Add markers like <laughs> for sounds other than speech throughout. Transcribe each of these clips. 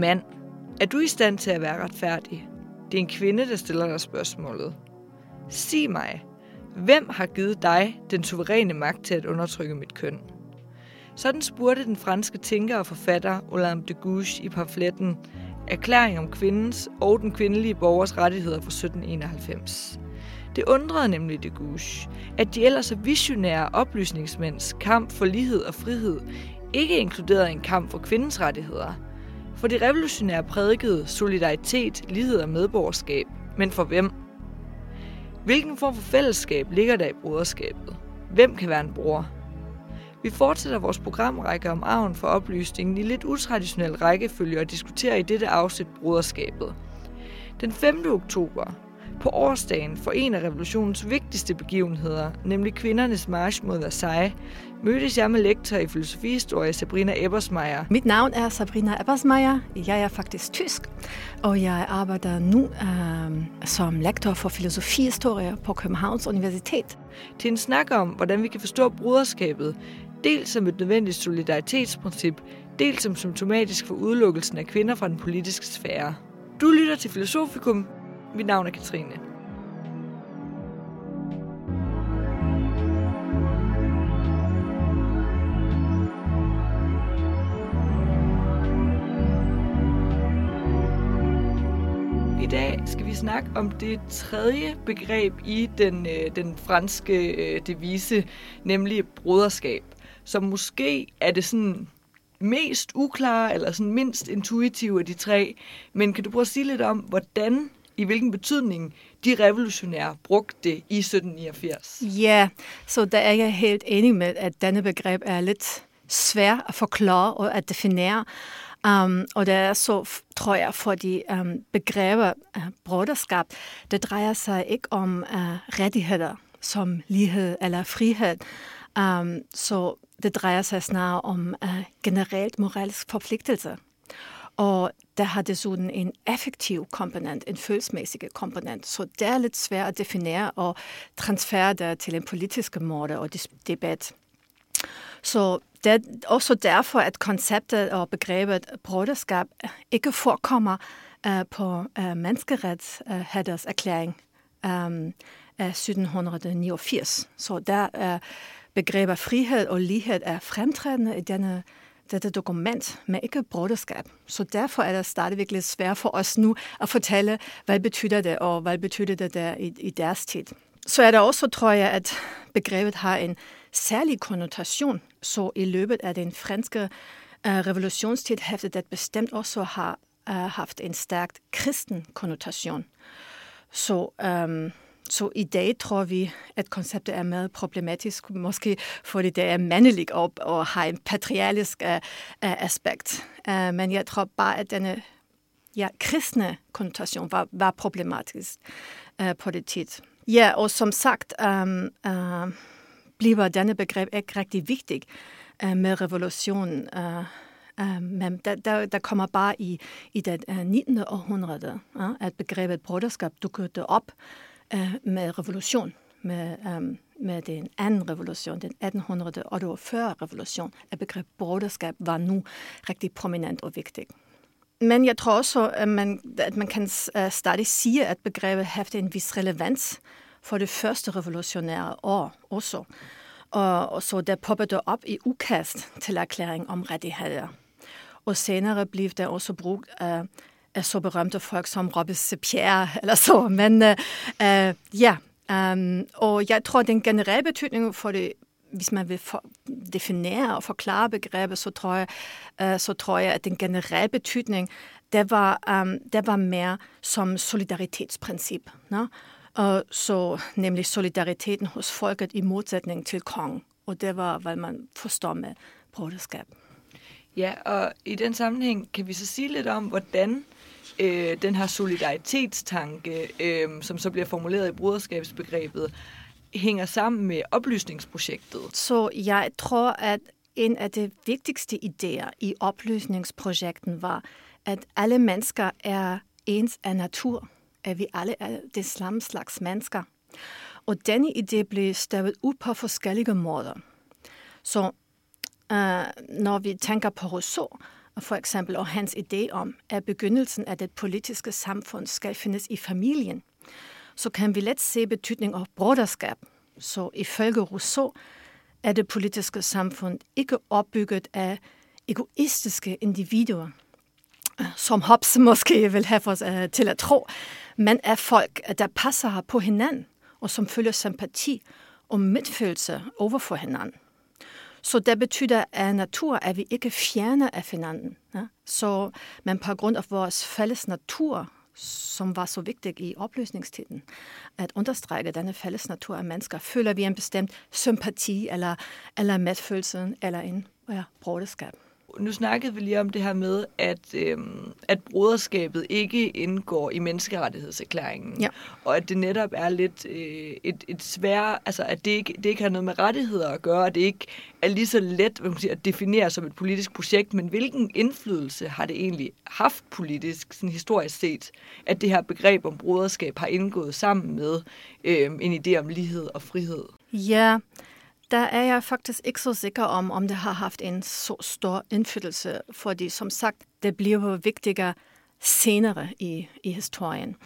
Mand, er du i stand til at være retfærdig? Det er en kvinde, der stiller dig spørgsmålet. Sig mig, hvem har givet dig den suveræne magt til at undertrykke mit køn? Sådan spurgte den franske tænker og forfatter Olympe de Gouges i pamfletten Erklæring om kvindens og den kvindelige borgers rettigheder fra 1791. Det undrede nemlig de Gouges, at de ellers så visionære oplysningsmænds kamp for lighed og frihed ikke inkluderede en kamp for kvindens rettigheder. For de revolutionære prædikede solidaritet, lighed og medborgerskab, men for hvem? Hvilken form for fællesskab ligger der i broderskabet? Hvem kan være en bror? Vi fortsætter vores programrække om arven for oplysningen i lidt utraditionel rækkefølge og diskuterer i dette afsnit broderskabet. Den 5. oktober, på årsdagen for en af revolutionens vigtigste begivenheder, nemlig kvindernes march mod Versailles, mødtes jeg med lektor i filosofihistorie Sabrina Ebersmeier. Mit navn er Sabrina Ebersmeier. Jeg er faktisk tysk, og jeg arbejder nu øh, som lektor for filosofihistorie på Københavns Universitet. Til en snak om, hvordan vi kan forstå broderskabet, dels som et nødvendigt solidaritetsprincip, dels som symptomatisk for udelukkelsen af kvinder fra den politiske sfære. Du lytter til Filosofikum. Mit navn er Katrine. I dag skal vi snakke om det tredje begreb i den, øh, den franske øh, devise, nemlig broderskab som måske er det sådan mest uklare eller sådan mindst intuitive af de tre. Men kan du prøve at sige lidt om, hvordan, i hvilken betydning de revolutionære brugte det i 1789? Ja, så der er jeg helt enig med, at denne begreb er lidt svær at forklare og at definere. Um, og det er så, tror jeg, fordi um, begreber uh, broderskab, det drejer sig ikke om uh, rettigheder som lighed eller frihed. Um, så det drejer sig snarere om uh, generelt moralsk forpligtelse. Og der har desuden en effektiv komponent, en følelsesmæssig komponent. Så det er lidt svært at definere og transferere det til en politisk måde og debat. Så det er også derfor, at konceptet og begrebet broderskab ikke forekommer uh, på øh, uh, menneskerettigheders øh, erklæring um, af 1789. Så der er uh, begreber frihed og lighed er fremtrædende i denne, dette dokument, men ikke broderskab. Så derfor er det stadigvæk lidt svært for os nu at fortælle, hvad betyder det, og hvad betyder det der i, i deres tid. Så er det også, tror jeg, at begrebet har en særlig konnotation, så i løbet af den franske uh, revolutionstid hæftet det bestemt også har uh, haft en stærkt kristen konnotation. Så um, så i dag tror vi, at konceptet er meget problematisk, måske fordi det er mandeligt op og har en patriarkisk uh, øh, øh, aspekt. Uh, men jeg tror bare, at denne ja, kristne konnotation var, var problematisk uh, på det tid. Ja, og som sagt um, uh, bliver denne begreb ikke rigtig vigtig uh, med revolutionen. Uh, Uh, men der, der, der kommer bare i, i det uh, 19. århundrede, uh, at begrebet broderskab dukkede op øh, med revolution, med, øh, med den anden revolution, den 1848 revolution, at begrebet broderskab var nu rigtig prominent og vigtigt. Men jeg tror også, at man, at man kan øh, stadig sige, at begrebet havde en vis relevans for det første revolutionære år også. Og, og så der poppede op i ukast til erklæring om rettigheder. Og senere blev der også brugt uh, af så berømte folk som Robespierre eller så. Men uh, uh, ja, um, og jeg tror, den generelle betydning for det hvis man vil for, definere og forklare begrebet, så tror jeg, uh, så tror jeg at den generelle betydning, det var, øhm, um, det var mere som solidaritetsprincip. No? Og så nemlig solidariteten hos folket i modsætning til kongen. Og det var, hvad man forstår med broderskab. Ja, og i den sammenhæng kan vi så sige lidt om, hvordan øh, den her solidaritetstanke, øh, som så bliver formuleret i bruderskabsbegrebet, hænger sammen med oplysningsprojektet. Så jeg tror, at en af de vigtigste idéer i oplysningsprojekten var, at alle mennesker er ens af natur, at vi alle er det samme slags mennesker. Og denne idé blev stavet ud på forskellige måder. Så øh, når vi tænker på Rousseau, for eksempel, og hans idé om, at begyndelsen af det politiske samfund skal findes i familien, så kan vi let se betydning af broderskab. Så ifølge Rousseau er det politiske samfund ikke opbygget af egoistiske individer, som Hobbes måske vil have os uh, øh, til at tro, men af folk, øh, der passer på hinanden, og som følger sympati og medfølelse over for hinanden. Så det betyder at natur, er vi ikke fjerne af hinanden. Ja? Så, men på grund af vores fælles natur, som var så vigtig i opløsningstiden, at understrege denne fælles natur af mennesker, føler vi en bestemt sympati eller, eller medfølelse eller en ja, broderskab nu snakkede vi lige om det her med, at, øhm, at broderskabet ikke indgår i menneskerettighedserklæringen. Ja. Og at det netop er lidt øh, et, et svært, altså at det ikke, det ikke har noget med rettigheder at gøre, at det ikke er lige så let hvad man siger, at definere som et politisk projekt, men hvilken indflydelse har det egentlig haft politisk, sådan historisk set, at det her begreb om broderskab har indgået sammen med øh, en idé om lighed og frihed? Ja, der er jeg faktisk ikke så sikker om, om det har haft en så stor indflydelse, fordi som sagt, det bliver vigtigere senere i, i historien.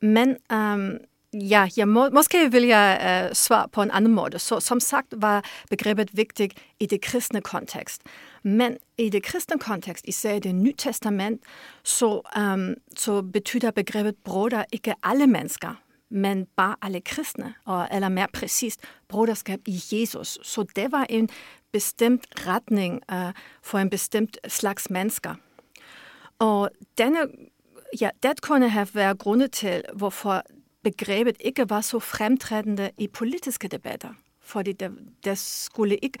Men um, ja, jeg må, måske vil jeg uh, svare på en anden måde. Så som sagt var begrebet vigtigt i det kristne kontekst. Men i det kristne kontekst, især i det nye testament, så, um, så betyder begrebet broder ikke alle mennesker, men bare alle kristne, og, eller mere præcist, broderskab i Jesus. Så det var en bestemt retning uh, for en bestemt slags mennesker. Og denne, ja, det kunne have været grundet til, hvorfor begrebet ikke var så fremtrædende i politiske debatter. Fordi der, der skulle ikke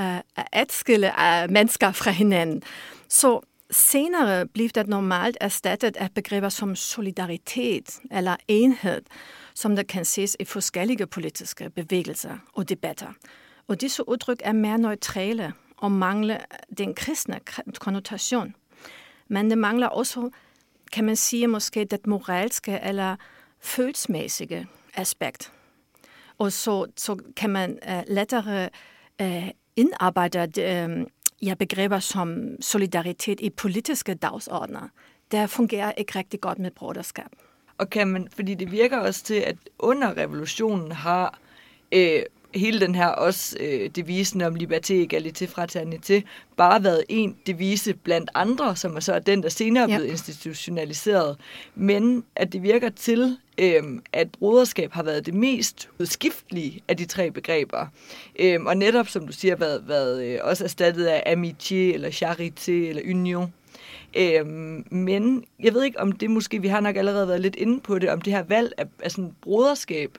uh, adskille uh, mennesker fra hinanden. Så Senere blev det normalt erstattet af begreber som solidaritet eller enhed, som der kan ses i forskellige politiske bevægelser og debatter. Og disse udtryk er mere neutrale og mangler den kristne konnotation. Men det mangler også, kan man sige, måske det moralske eller følelsesmæssige aspekt. Og så, så kan man uh, lettere uh, indarbejde uh, ja, begreber som solidaritet i politiske dagsordner, der fungerer ikke rigtig godt med broderskab. Og kan man, fordi det virker også til, at under revolutionen har øh, hele den her også øh, devisen om liberté, egalité, fraternité, bare været en devise blandt andre, som er så den, der senere er blevet ja. institutionaliseret. Men at det virker til, øh, at broderskab har været det mest udskiftelige af de tre begreber. Øh, og netop, som du siger, været, været øh, også erstattet af amitié, eller charité, eller union. Øhm, men jeg ved ikke, om det måske, vi har nok allerede været lidt inde på det, om det her valg af, af sådan broderskab,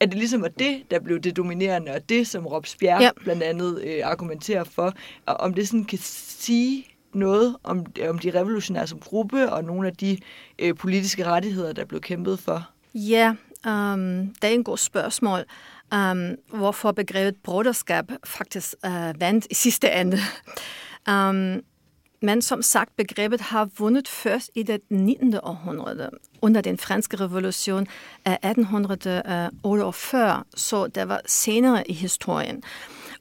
at det ligesom var det, der blev det dominerende, og det, som Robespierre ja. blandt andet øh, argumenterer for, og om det sådan kan sige noget om, om de revolutionære som gruppe, og nogle af de øh, politiske rettigheder, der blev kæmpet for? Ja, um, det er en god spørgsmål. Um, hvorfor begrebet broderskab faktisk uh, vandt i sidste ende. <laughs> Um, men som sagt, begrebet har vundet først i det 19. århundrede, under den franske revolution af 1848, så det var senere i historien.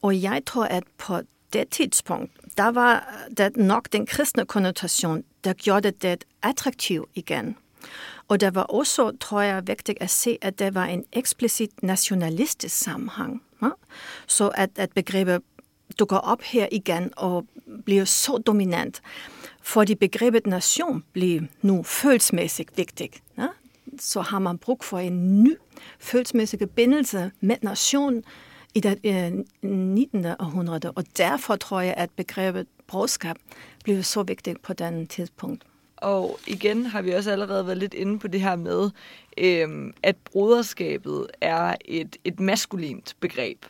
Og jeg tror, at på det tidspunkt, der var det nok den kristne konnotation, der gjorde det attraktivt igen. Og der var også, tror jeg, vigtigt at se, at der var en eksplicit nationalistisk sammenhæng. Ja? Så at, at begrebet dukker op her igen og bliver så dominant, fordi begrebet nation bliver nu følelsesmæssigt vigtigt. Ja? Så har man brug for en ny følelsesmæssig forbindelse med nationen i det øh, 19. århundrede, og derfor tror jeg, at begrebet brorskab blev så vigtigt på den tidspunkt. Og igen har vi også allerede været lidt inde på det her med, øhm, at broderskabet er et, et maskulint begreb.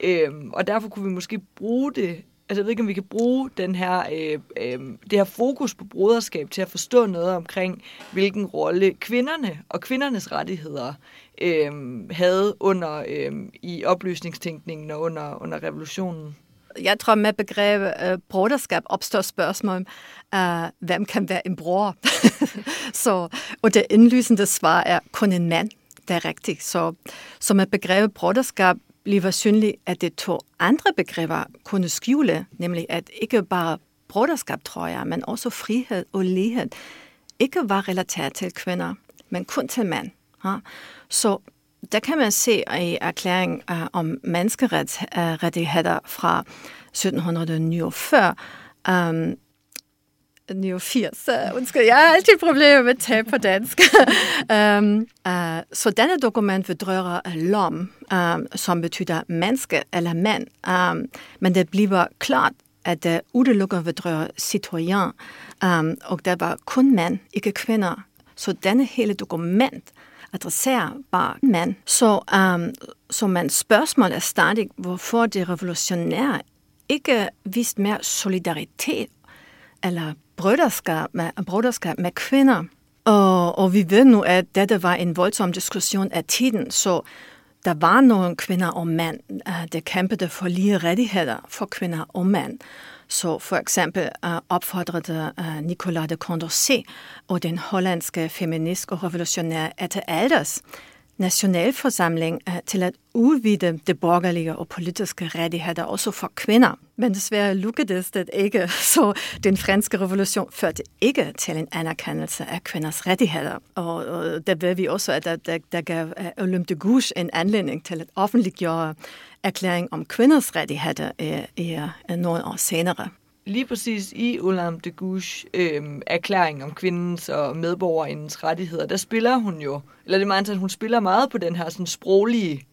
Øhm, og derfor kunne vi måske bruge det altså jeg ved ikke, om vi kan bruge den her, øh, øh, det her fokus på broderskab til at forstå noget omkring, hvilken rolle kvinderne og kvindernes rettigheder øh, havde under øh, i oplysningstænkningen og under, under revolutionen. Jeg tror, med begrebet øh, broderskab opstår spørgsmål, øh, hvem kan være en bror? <laughs> så, og det indlysende svar er kun en mand. Det er rigtigt. Så, så med begrebet broderskab bliver synlig, at det to andre begreber kunne skjule, nemlig at ikke bare broderskab, tror jeg, men også frihed og lighed, ikke var relateret til kvinder, men kun til mænd. Ja? Så der kan man se i erklæringen uh, øh, om menneskerettigheder øh, fra 1749, um, 89, undskyld, jeg har altid problemer med tab på dansk. um, <laughs> uh, så denne dokument vedrører lom, um, som betyder menneske eller mand, um, men det bliver klart, at det udelukker vedrører citoyen, um, og der var kun mænd, ikke kvinder. Så denne hele dokument adresserer bare mænd. Så, um, så man spørgsmål er stadig, hvorfor det revolutionære ikke vist mere solidaritet eller brøderskab med, brøderskab med kvinder. Og, og vi ved nu, at dette var en voldsom diskussion af tiden, så der var nogle kvinder og mænd, øh, der kæmpede for lige rettigheder for kvinder og mænd. Så for eksempel uh, opfordrede uh, Nicolas de Condorcet og den hollandske feminist og revolutionær Ette Alders nationalforsamling øh, til at udvide de borgerlige og politiske rettigheder også for kvinder. Men desværre lykkedes det ikke, <laughs> så den franske revolution førte ikke til en anerkendelse af kvinders rettigheder. Og, og der ved vi også, at der, der, der gav øh, Olympe de Gouges en anledning til at offentliggøre erklæring om kvinders rettigheder øh, i, i, i nogle år senere. Lige præcis i Ulam de Gouche øh, erklæring om kvindens og medborgerindens rettigheder, der spiller hun jo, eller det er meget, at hun spiller meget på den her sådan sproglige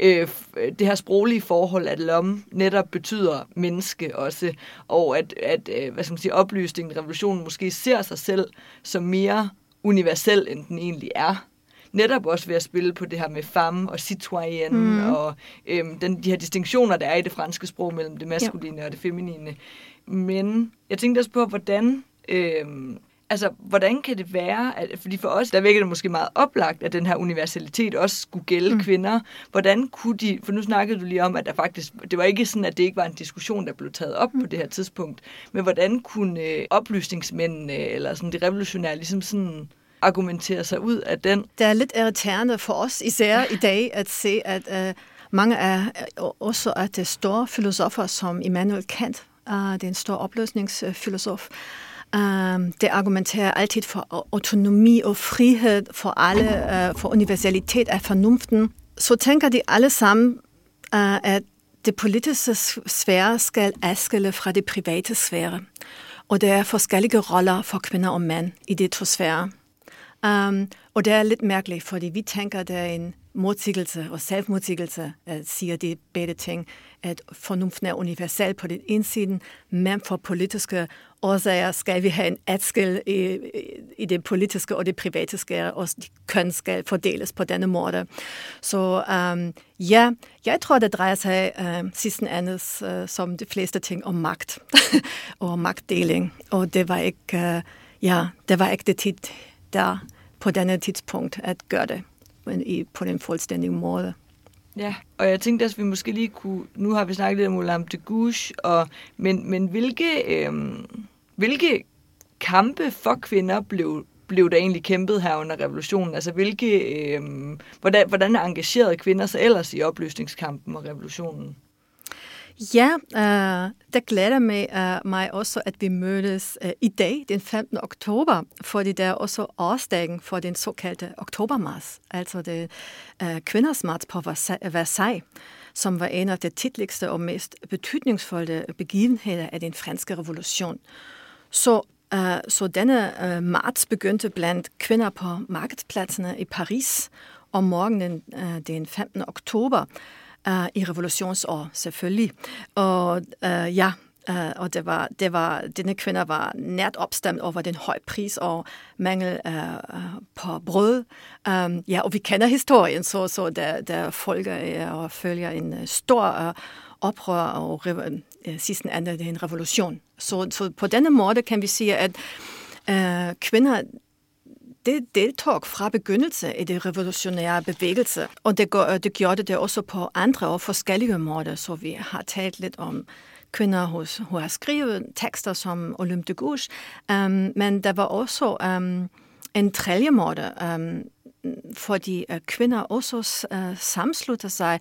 øh, øh, det her sproglige forhold, at lom netop betyder menneske også, og at, at øh, hvad skal man sige, oplysningen, revolutionen måske ser sig selv som mere universel, end den egentlig er. Netop også ved at spille på det her med femme og citoyenne, mm. og øhm, den, de her distinktioner, der er i det franske sprog mellem det maskuline ja. og det feminine. Men jeg tænkte også på, hvordan øhm, altså, hvordan kan det være, at, fordi for os, der virker det måske meget oplagt, at den her universalitet også skulle gælde mm. kvinder. Hvordan kunne de, for nu snakkede du lige om, at der faktisk, det var ikke sådan, at det ikke var en diskussion, der blev taget op mm. på det her tidspunkt, men hvordan kunne øh, oplysningsmændene, eller sådan de revolutionære, ligesom sådan argumentere sig ud af den? Det er lidt irriterende for os især i dag at se, at øh, mange øh, af også at det store filosofer som Immanuel Kant, øh, det er en stor opløsningsfilosof, Um, øh, det argumenterer altid for øh, autonomi og frihed for alle, uh, for universalitet af fornuften. Så tænker de alle sammen, uh, at det politiske sfære skal adskille fra det private sfære. Og der er forskellige roller for kvinder og mænd i de to sfære. Um, og det er lidt mærkeligt, fordi vi tænker, at der er en modsigelse og selvmodsigelse, at siger de begge ting, at fornuften er universel på den ene side, men for politiske årsager skal vi have en adskil i, i det politiske og det private skal, og de køn skal fordeles på denne måde. Så um, ja, jeg tror, det drejer sig øhm, uh, sidsten andet uh, som de fleste ting om magt <laughs> og magtdeling, og det var ikke, uh, ja, det var ikke det tit, der på denne tidspunkt at gøre det i, på den fuldstændige måde. Ja, og jeg tænkte også, at vi måske lige kunne... Nu har vi snakket lidt om Olam de Gouche, og, men, men hvilke, øhm, hvilke kampe for kvinder blev, blev der egentlig kæmpet her under revolutionen? Altså, hvilke, øhm, hvordan, hvordan engagerede kvinder sig ellers i oplysningskampen og revolutionen? Ja, øh, uh, det glæder mig, uh, mig også, at vi mødes uh, i dag, den 15. oktober, fordi der er også årsdagen for den såkaldte oktobermars, altså det uh, kvindersmarts på Versailles, som var en af de titligste og mest betydningsfulde begivenheder af den franske revolution. Så Uh, så denne uh, marts begyndte blandt kvinder på markedspladserne i Paris om morgenen uh, den 15. oktober uh, i revolutionsår, selvfølgelig. Og uh, ja, Uh, og det var, det var, denne kvinder var nært opstemt over den høje pris og mangel uh, på brød. Um, ja, og vi kender historien, så, så der, der folker og følger en stor uh, oprør og uh, sidste ende en revolution. Så, så på denne måde kan vi sige, at uh, kvinder det deltog fra begyndelse i det revolutionære bevægelse, og det, gør, det gjorde det også på andre og forskellige måder, så vi har talt lidt om kvinder, hos, hun har skrevet tekster som Olympe de Gouges, um, men der var også um, en tredje måde, um, øhm, fordi uh, kvinder også uh, samslutter sig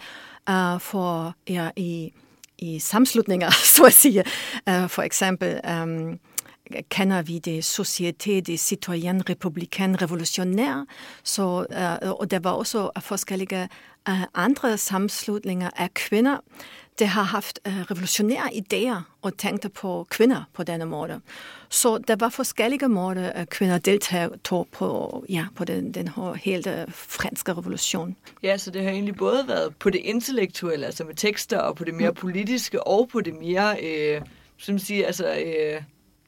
uh, for ja, i i samslutninger, <laughs> så at sige. Uh, for eksempel um, kender vi det Société des Citoyennes Républicaines Revolutionnaires, så, uh, og der var også forskellige uh, andre sammenslutninger af kvinder, der har haft uh, revolutionære idéer og tænkte på kvinder på denne måde. Så der var forskellige måder, at kvinder deltog på, ja, på den, den hele franske revolution. Ja, så det har egentlig både været på det intellektuelle, altså med tekster, og på det mere mm. politiske, og på det mere, øh, som siger, altså... Øh,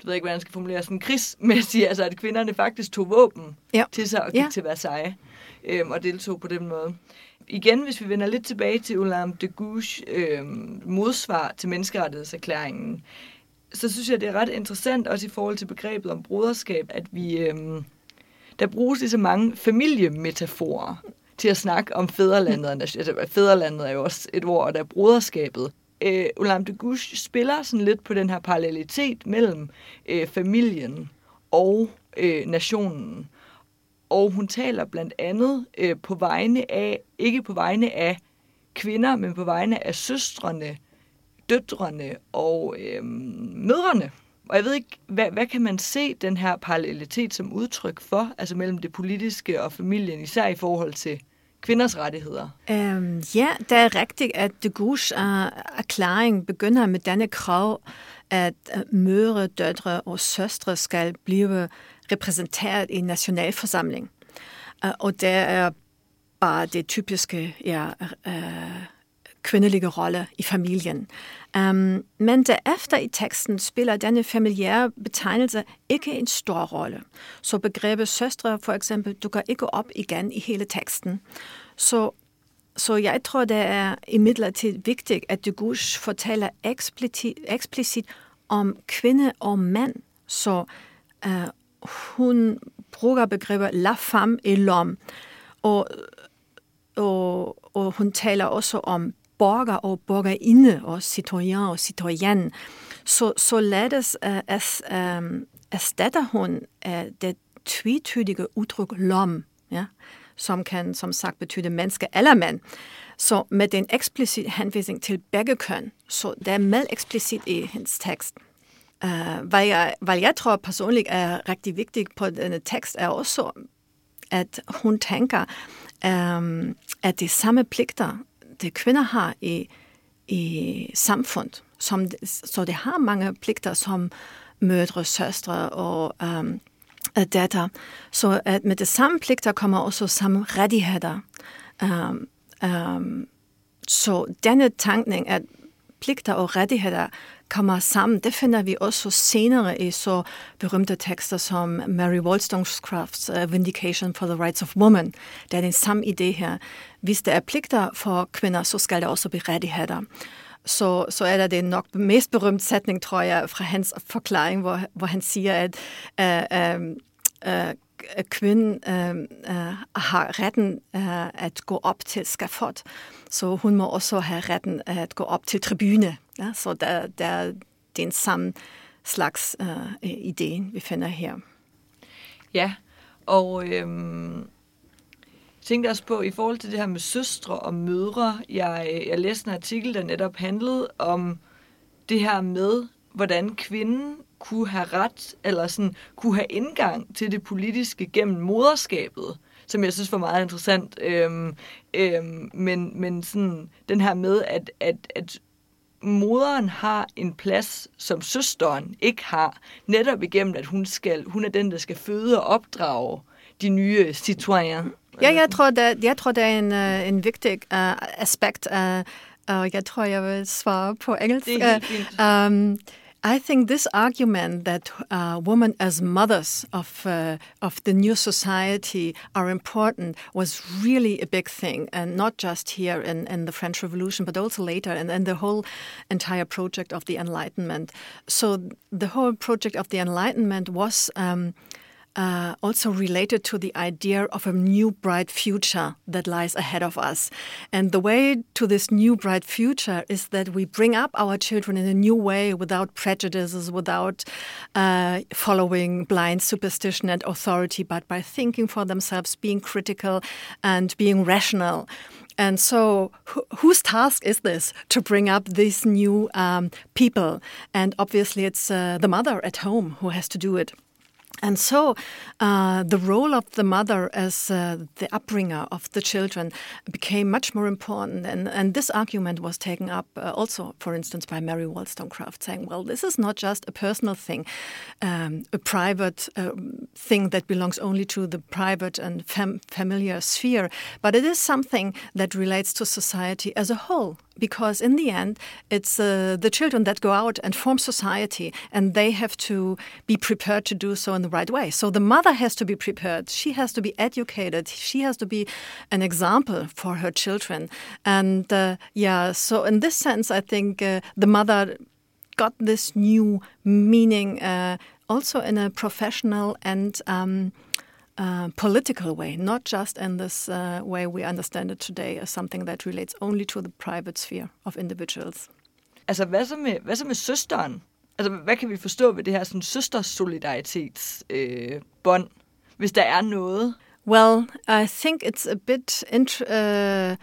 jeg ved ikke, hvordan jeg skal formulere sådan krigsmæssigt, <laughs> altså at kvinderne faktisk tog våben ja. til sig og gik ja. til Versailles øh, og deltog på den måde igen, hvis vi vender lidt tilbage til Ulam de Gouche øh, modsvar til menneskerettighedserklæringen, så synes jeg, det er ret interessant, også i forhold til begrebet om broderskab, at vi, øh, der bruges lige så mange familiemetaforer til at snakke om fædrelandet. Altså, fædrelandet er jo også et ord, og der er broderskabet. Øh, Ulam de Gouche spiller sådan lidt på den her parallelitet mellem øh, familien og øh, nationen. Og hun taler blandt andet øh, på vegne af, ikke på vegne af kvinder, men på vegne af søstrene, døtrene og øh, mødrene. Og jeg ved ikke, hvad, hvad kan man se den her parallelitet som udtryk for, altså mellem det politiske og familien, især i forhold til kvinders rettigheder? Um, ja, det er rigtigt, at de Gouges uh, øh, erklæring begynder med denne krav, at øh, mødre, døtre og søstre skal blive repræsenteret i nationalforsamling. Uh, og det er bare det typiske ja, uh, kvindelige rolle i familien. Um, men derefter i teksten spiller denne familiære betegnelse ikke en stor rolle. Så begrebet søstre for eksempel dukker ikke op igen i hele teksten. Så, så jeg tror, det er imidlertid vigtigt, at de Gouche fortæller eksplicit, eksplicit om kvinde og mand, så øh, hun bruger begrebet la femme et l'homme, og, og, og hun taler også om borger og borgerinde og citoyen og citoyen. Så, så ledes uh, øh, as, um, erstatter hun uh, det tvetydige udtryk l'homme, ja, som kan som sagt betyde menneske eller mand. Så med den eksplicit henvisning til begge køn, så det er meget eksplicit i hendes tekst. Uh, hvad, jeg, hvad jeg tror personligt er rigtig vigtigt på denne tekst, er også, at hun tænker, um, at de samme pligter, de kvinder har i, i samfund, som, så det har mange pligter som mødre, søstre og um, Øh, datter. Så at med det samme pligter kommer også samme rettigheder. Um, um, så denne tankning, at pligter og rettigheder kommer sammen. Det finder vi også senere i så berømte tekster som Mary Wollstonecrafts uh, Vindication for the Rights of Women. Det er den samme idé her. Hvis der er pligter for kvinder, så skal der også blive rettigheder. Så, så er der den nok mest berømte sætning, tror jeg, fra hans forklaring, hvor, hvor han siger, at uh, uh, uh, kvinden uh, uh, har retten uh, at gå op til skafot, så hun må også have retten at gå op til tribune. Ja? Så der, der er den samme slags uh, idé, vi finder her. Ja, og øhm, tænkte også på, i forhold til det her med søstre og mødre, jeg, øh, jeg læste en artikel, der netop handlede om det her med, hvordan kvinden kunne have ret, eller sådan, kunne have indgang til det politiske gennem moderskabet, som jeg synes var meget interessant. Øhm, øhm, men, men sådan, den her med, at, at, at moderen har en plads, som søsteren ikke har, netop igennem, at hun, skal, hun er den, der skal føde og opdrage de nye citoyens. Ja, jeg tror, det, jeg tror, det er en, uh, en vigtig uh, aspekt. Uh, jeg tror, jeg vil svare på engelsk. Det helt fint. Uh, um, I think this argument that uh, women as mothers of uh, of the new society are important was really a big thing, and not just here in, in the French Revolution, but also later, and, and the whole entire project of the Enlightenment. So the whole project of the Enlightenment was. Um, uh, also related to the idea of a new bright future that lies ahead of us. And the way to this new bright future is that we bring up our children in a new way without prejudices, without uh, following blind superstition and authority, but by thinking for themselves, being critical, and being rational. and so, wh- whose task is this to bring up these new um, people? And obviously, it's uh, the mother at home who has to do it. And so, uh, the role of the mother as uh, the upbringer of the children became much more important. And, and this argument was taken up uh, also, for instance, by Mary Wollstonecraft, saying, well, this is not just a personal thing, um, a private um, thing that belongs only to the private and fam- familiar sphere, but it is something that relates to society as a whole because in the end, it's uh, the children that go out and form society, and they have to be prepared to do so the right way. So the mother has to be prepared. She has to be educated. She has to be an example for her children. And uh, yeah, so in this sense, I think uh, the mother got this new meaning uh, also in a professional and um, uh, political way, not just in this uh, way we understand it today as something that relates only to the private sphere of individuals. Altså, hvad så med, hvad så med søsteren? Altså, hvad kan vi forstå ved det her sådan, søstersolidaritetsbånd, øh, hvis der er noget? Well, I think it's a bit uh,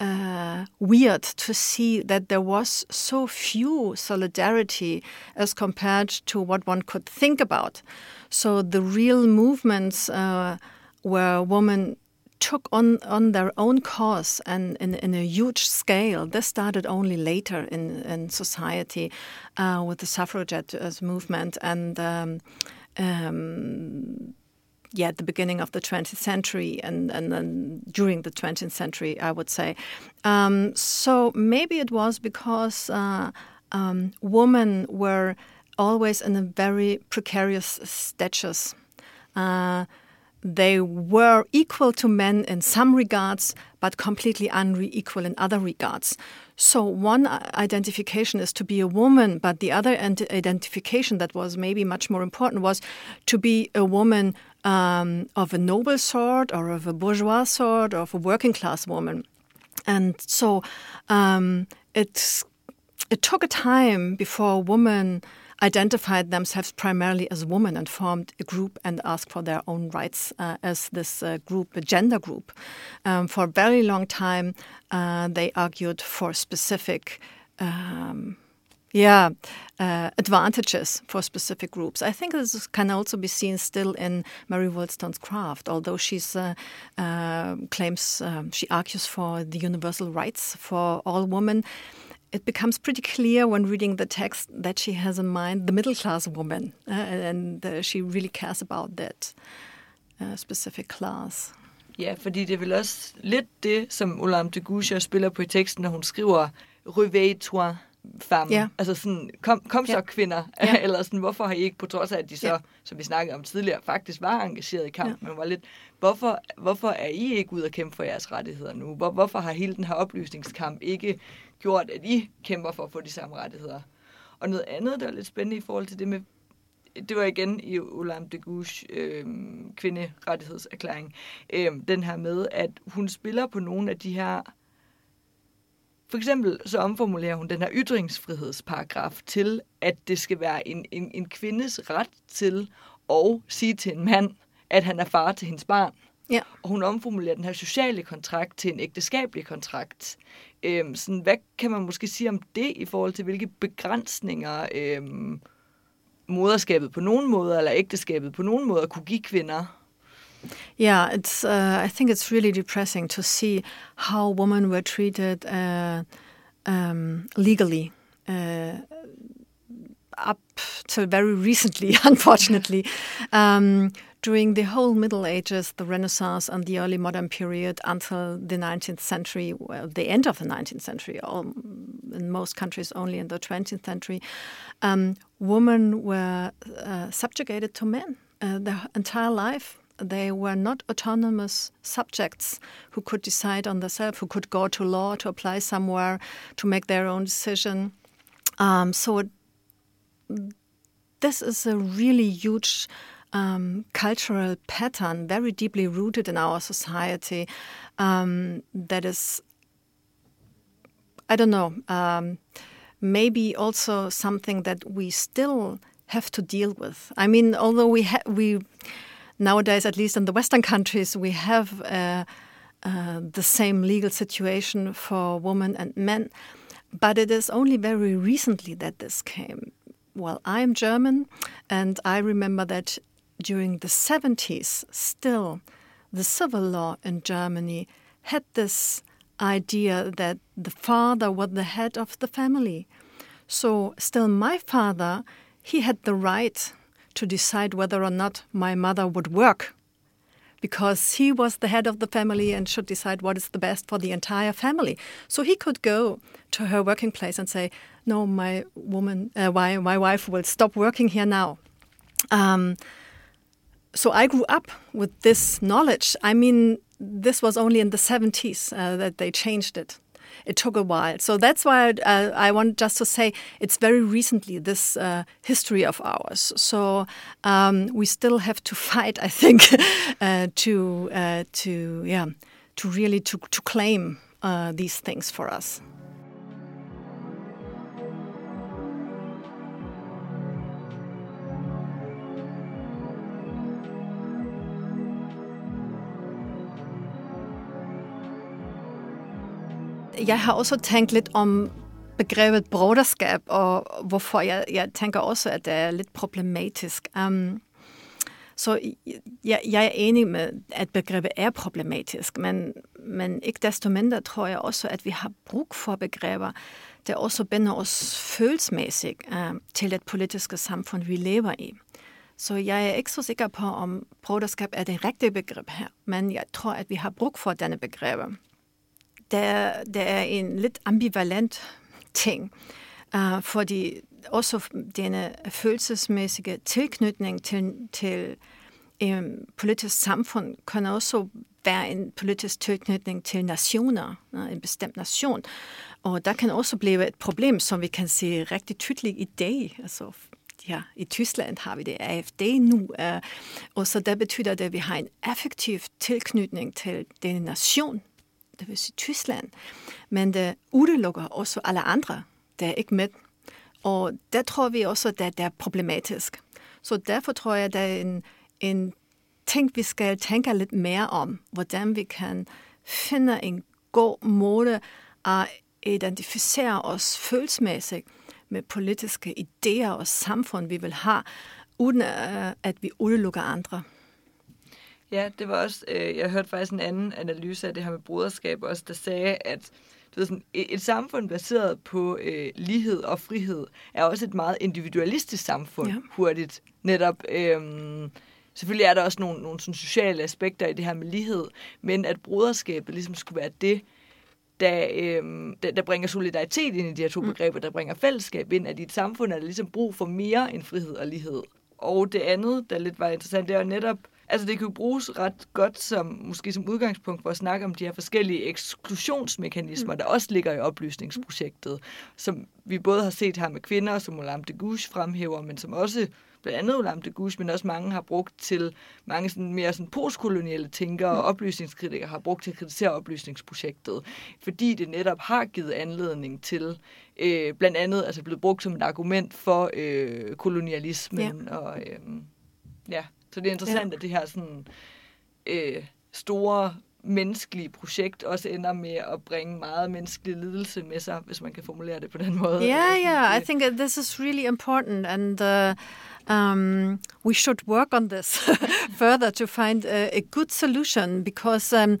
uh, weird to see that there was so few solidarity as compared to what one could think about. So the real movements uh, where women took on, on their own cause and in, in a huge scale. This started only later in, in society uh, with the suffragette movement and um, um, yeah, at the beginning of the 20th century and, and then during the 20th century, I would say. Um, so maybe it was because uh, um, women were always in a very precarious status. Uh, they were equal to men in some regards, but completely unequal in other regards. So, one identification is to be a woman, but the other identification that was maybe much more important was to be a woman um, of a noble sort or of a bourgeois sort or of a working class woman. And so um, it took a time before women identified themselves primarily as women and formed a group and asked for their own rights uh, as this uh, group, a gender group. Um, for a very long time, uh, they argued for specific. Um, yeah, uh, advantages for specific groups. I think this can also be seen still in Mary Wollstonecraft, although she's uh, uh, claims um, she argues for the universal rights for all women it becomes pretty clear when reading the text that she has in mind the middle class woman, uh, and uh, she really cares about that uh, specific class. Ja, fordi det er vel også lidt det, som Olam de Goucher spiller på i teksten, når hun skriver Réveille toi femme. Ja. Altså sådan, kom, kom så ja. kvinder. Ja. <laughs> Eller sådan, hvorfor har I ikke, på trods af, at de så, ja. som vi snakkede om tidligere, faktisk var engageret i kampen, ja. men var lidt, hvorfor, hvorfor er I ikke ude at kæmpe for jeres rettigheder nu? Hvor, hvorfor har hele den her oplysningskamp ikke gjort, at I kæmper for at få de samme rettigheder? Og noget andet, der er lidt spændende i forhold til det med det var igen i Olam de Gouche øh, kvinderettighedserklæring, øh, den her med, at hun spiller på nogle af de her for eksempel så omformulerer hun den her ytringsfrihedsparagraf til, at det skal være en, en, en kvindes ret til at sige til en mand, at han er far til hendes barn. Ja. Og hun omformulerer den her sociale kontrakt til en ægteskabelig kontrakt. Øhm, sådan, hvad kan man måske sige om det i forhold til, hvilke begrænsninger øhm, moderskabet på nogen måde, eller ægteskabet på nogen måde kunne give kvinder? Yeah, it's. Uh, I think it's really depressing to see how women were treated uh, um, legally. Uh, up till very recently, <laughs> unfortunately. Um, during the whole Middle Ages, the Renaissance, and the early modern period until the 19th century, well, the end of the 19th century, all, in most countries only in the 20th century, um, women were uh, subjugated to men uh, their entire life they were not autonomous subjects who could decide on themselves, who could go to law to apply somewhere to make their own decision. Um, so this is a really huge um, cultural pattern, very deeply rooted in our society. Um, that is, I don't know, um, maybe also something that we still have to deal with. I mean, although we ha- we nowadays, at least in the Western countries, we have a, uh, the same legal situation for women and men. But it is only very recently that this came. Well, I'm German, and I remember that during the 70s, still, the civil law in Germany had this idea that the father was the head of the family. So, still, my father, he had the right to decide whether or not my mother would work because he was the head of the family and should decide what is the best for the entire family. So he could go to her working place and say, "No, my woman, uh, my my wife will stop working here now." Um, so I grew up with this knowledge. I mean, this was only in the 70s uh, that they changed it. It took a while. So that's why uh, I want just to say it's very recently, this uh, history of ours. So um, we still have to <laughs> fight, I think, <laughs> uh, to, uh, to, yeah, to really to, to claim uh, these things for us. Jeg har også tænkt lidt om begrebet broderskab, og hvorfor jeg, jeg tænker også, at det er lidt problematisk. Um, så jeg, jeg er enig med, at begrebet er problematisk, men, men ikke desto mindre tror jeg også, at vi har brug for begreber, der også binder os følelsesmæssigt uh, til det politiske samfund, vi lever i. Så jeg er ikke så sikker på, om broderskab er det rigtige begreb her, men jeg tror, at vi har brug for denne begreber der, der er en lidt ambivalent ting, uh, fordi også denne følelsesmæssige tilknytning til, til um, politisk samfund kan også være en politisk tilknytning til nationer, uh, en bestemt nation. Og der kan også blive et problem, som vi kan se rigtig tydeligt i dag. Altså, ja, i Tyskland har vi det AFD nu, uh, og så der betyder det, at vi har en effektiv tilknytning til den nation, det vil sige Tyskland, men det udelukker også alle andre, der er ikke med. Og der tror vi også, at det er problematisk. Så derfor tror jeg, at der er en, en ting, vi skal tænke lidt mere om, hvordan vi kan finde en god måde at identificere os følelsesmæssigt med politiske idéer og samfund, vi vil have, uden øh, at vi udelukker andre. Ja, det var også, øh, jeg hørte faktisk en anden analyse af det her med broderskab også, der sagde, at du ved, sådan, et, samfund baseret på øh, lighed og frihed er også et meget individualistisk samfund, ja. hurtigt. Netop, øh, selvfølgelig er der også nogle, nogle sådan sociale aspekter i det her med lighed, men at broderskabet ligesom skulle være det, der, øh, der, der bringer solidaritet ind i de her to mm. begreber, der bringer fællesskab ind, at i et samfund er der ligesom brug for mere end frihed og lighed. Og det andet, der lidt var interessant, det er jo netop, Altså det kan jo bruges ret godt som, måske som udgangspunkt for at snakke om de her forskellige eksklusionsmekanismer, mm. der også ligger i oplysningsprojektet, som vi både har set her med kvinder, som Olam de Gouche fremhæver, men som også blandt andet Olam de Gouche, men også mange har brugt til, mange sådan mere sådan postkolonielle tænkere og mm. oplysningskritikere har brugt til at kritisere oplysningsprojektet, fordi det netop har givet anledning til, øh, blandt andet altså blevet brugt som et argument for øh, kolonialismen ja. og øh, ja, så det er interessant, ja. at det her sådan, øh, store menneskelige projekt også ender med at bringe meget menneskelig lidelse med sig, hvis man kan formulere det på den måde. Yeah, yeah, I think this is really important and uh, um, we should work on this <laughs> further to find a, a good solution because um,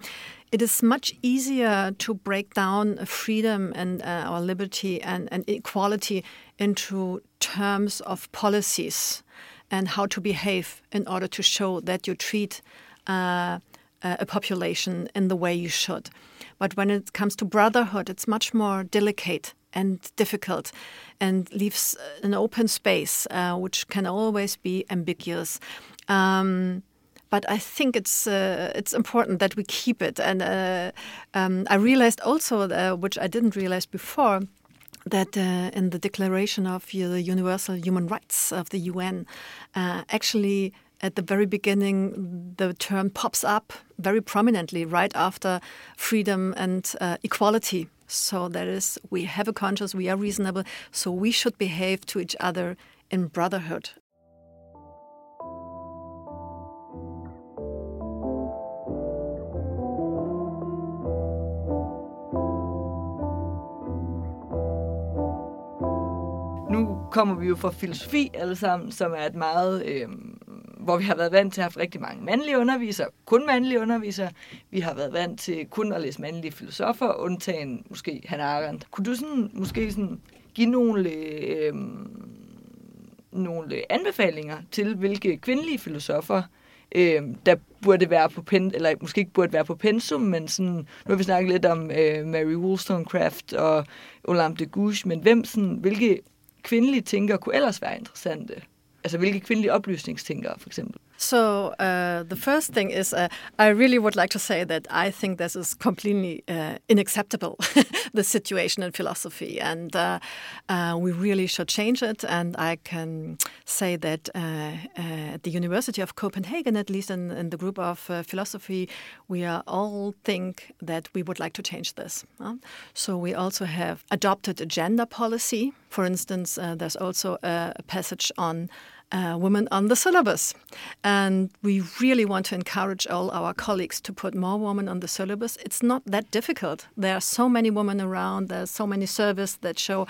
it is much easier to break down freedom and uh, our liberty and, and equality into terms of policies and how to behave in order to show that you treat uh, a population in the way you should. But when it comes to brotherhood, it's much more delicate and difficult and leaves an open space, uh, which can always be ambiguous. Um, but I think it's uh, it's important that we keep it. And uh, um, I realized also, uh, which I didn't realize before, that uh, in the Declaration of the Universal Human Rights of the UN, uh, actually at the very beginning, the term pops up very prominently right after freedom and uh, equality. So that is, we have a conscience, we are reasonable, so we should behave to each other in brotherhood. Kommer vi jo fra filosofi alle sammen, som er et meget, øh, hvor vi har været vant til at have rigtig mange mandlige undervisere, kun mandlige undervisere. Vi har været vant til kun at læse mandlige filosofer, undtagen måske Hannah Arendt. Kunne du sådan, måske sådan give nogle, øh, nogle anbefalinger til, hvilke kvindelige filosofer, øh, der burde være på pen, eller måske ikke burde være på pensum, men sådan, nu har vi snakket lidt om øh, Mary Wollstonecraft og Olam de Gouges, men hvem sådan, hvilke kvindelige tænkere kunne ellers være interessante? Altså hvilke kvindelige oplysningstænkere for eksempel? So uh, the first thing is, uh, I really would like to say that I think this is completely uh, unacceptable, <laughs> the situation in philosophy, and uh, uh, we really should change it. And I can say that uh, at the University of Copenhagen, at least in, in the group of philosophy, we all think that we would like to change this. so we also have adopted a gender policy. For instance, there's also a passage on uh, women on the syllabus. And we really want to encourage all our colleagues to put more women on the syllabus. It's not that difficult. There are so many women around, there's so many surveys that show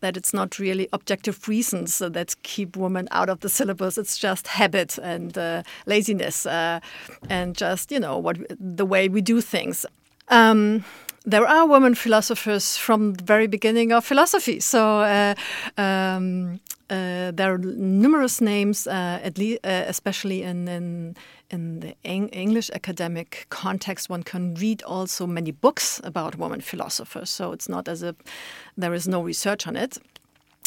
that it's not really objective reasons that keep women out of the syllabus. It's just habit and uh, laziness uh, and just, you know, what the way we do things. Um, there are women philosophers from the very beginning of philosophy. So uh, um, uh, there are numerous names, uh, at least, uh, especially in, in, in the Eng- English academic context. One can read also many books about women philosophers. So it's not as if there is no research on it.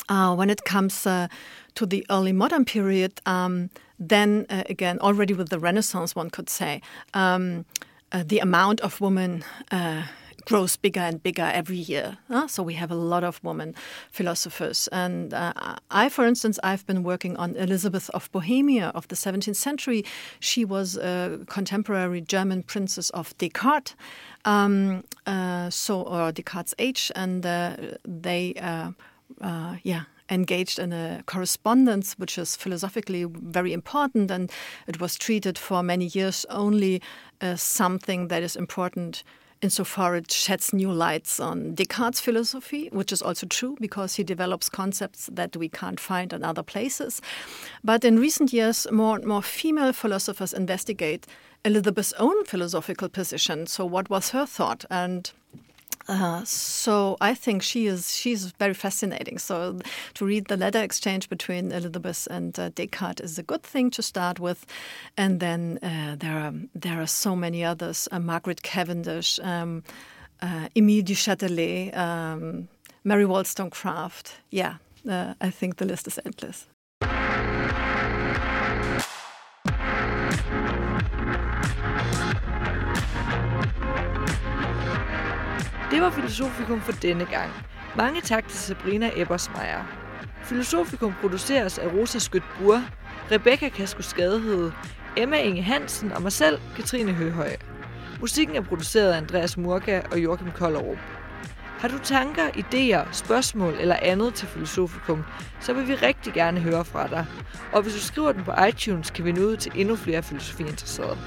Uh, when it comes uh, to the early modern period, um, then again, already with the Renaissance, one could say. Um, the amount of women grows bigger and bigger every year. Uh, so we have a lot of women philosophers. And uh, I, for instance, I've been working on Elizabeth of Bohemia of the 17th century. She was a contemporary German princess of Descartes. Um, uh, so, or Descartes' age, and uh, they, uh, uh, yeah, engaged in a correspondence which is philosophically very important and it was treated for many years only as something that is important insofar it sheds new lights on Descartes' philosophy, which is also true because he develops concepts that we can't find in other places. But in recent years, more and more female philosophers investigate Elizabeth's own philosophical position. So, what was her thought? And uh, so I think she is she's very fascinating. So to read the letter exchange between Elizabeth and uh, Descartes is a good thing to start with, and then uh, there are there are so many others: uh, Margaret Cavendish, um, uh, Emile du Châtelet, um, Mary Wollstonecraft. Yeah, uh, I think the list is endless. Det var Filosofikum for denne gang. Mange tak til Sabrina Ebersmeier. Filosofikum produceres af Rosa Skødt Bur, Rebecca Kasko Skadehed, Emma Inge Hansen og mig selv, Katrine Høhøj. Musikken er produceret af Andreas Murga og Joachim Kollerup. Har du tanker, idéer, spørgsmål eller andet til Filosofikum, så vil vi rigtig gerne høre fra dig. Og hvis du skriver den på iTunes, kan vi nå ud til endnu flere filosofiinteresserede.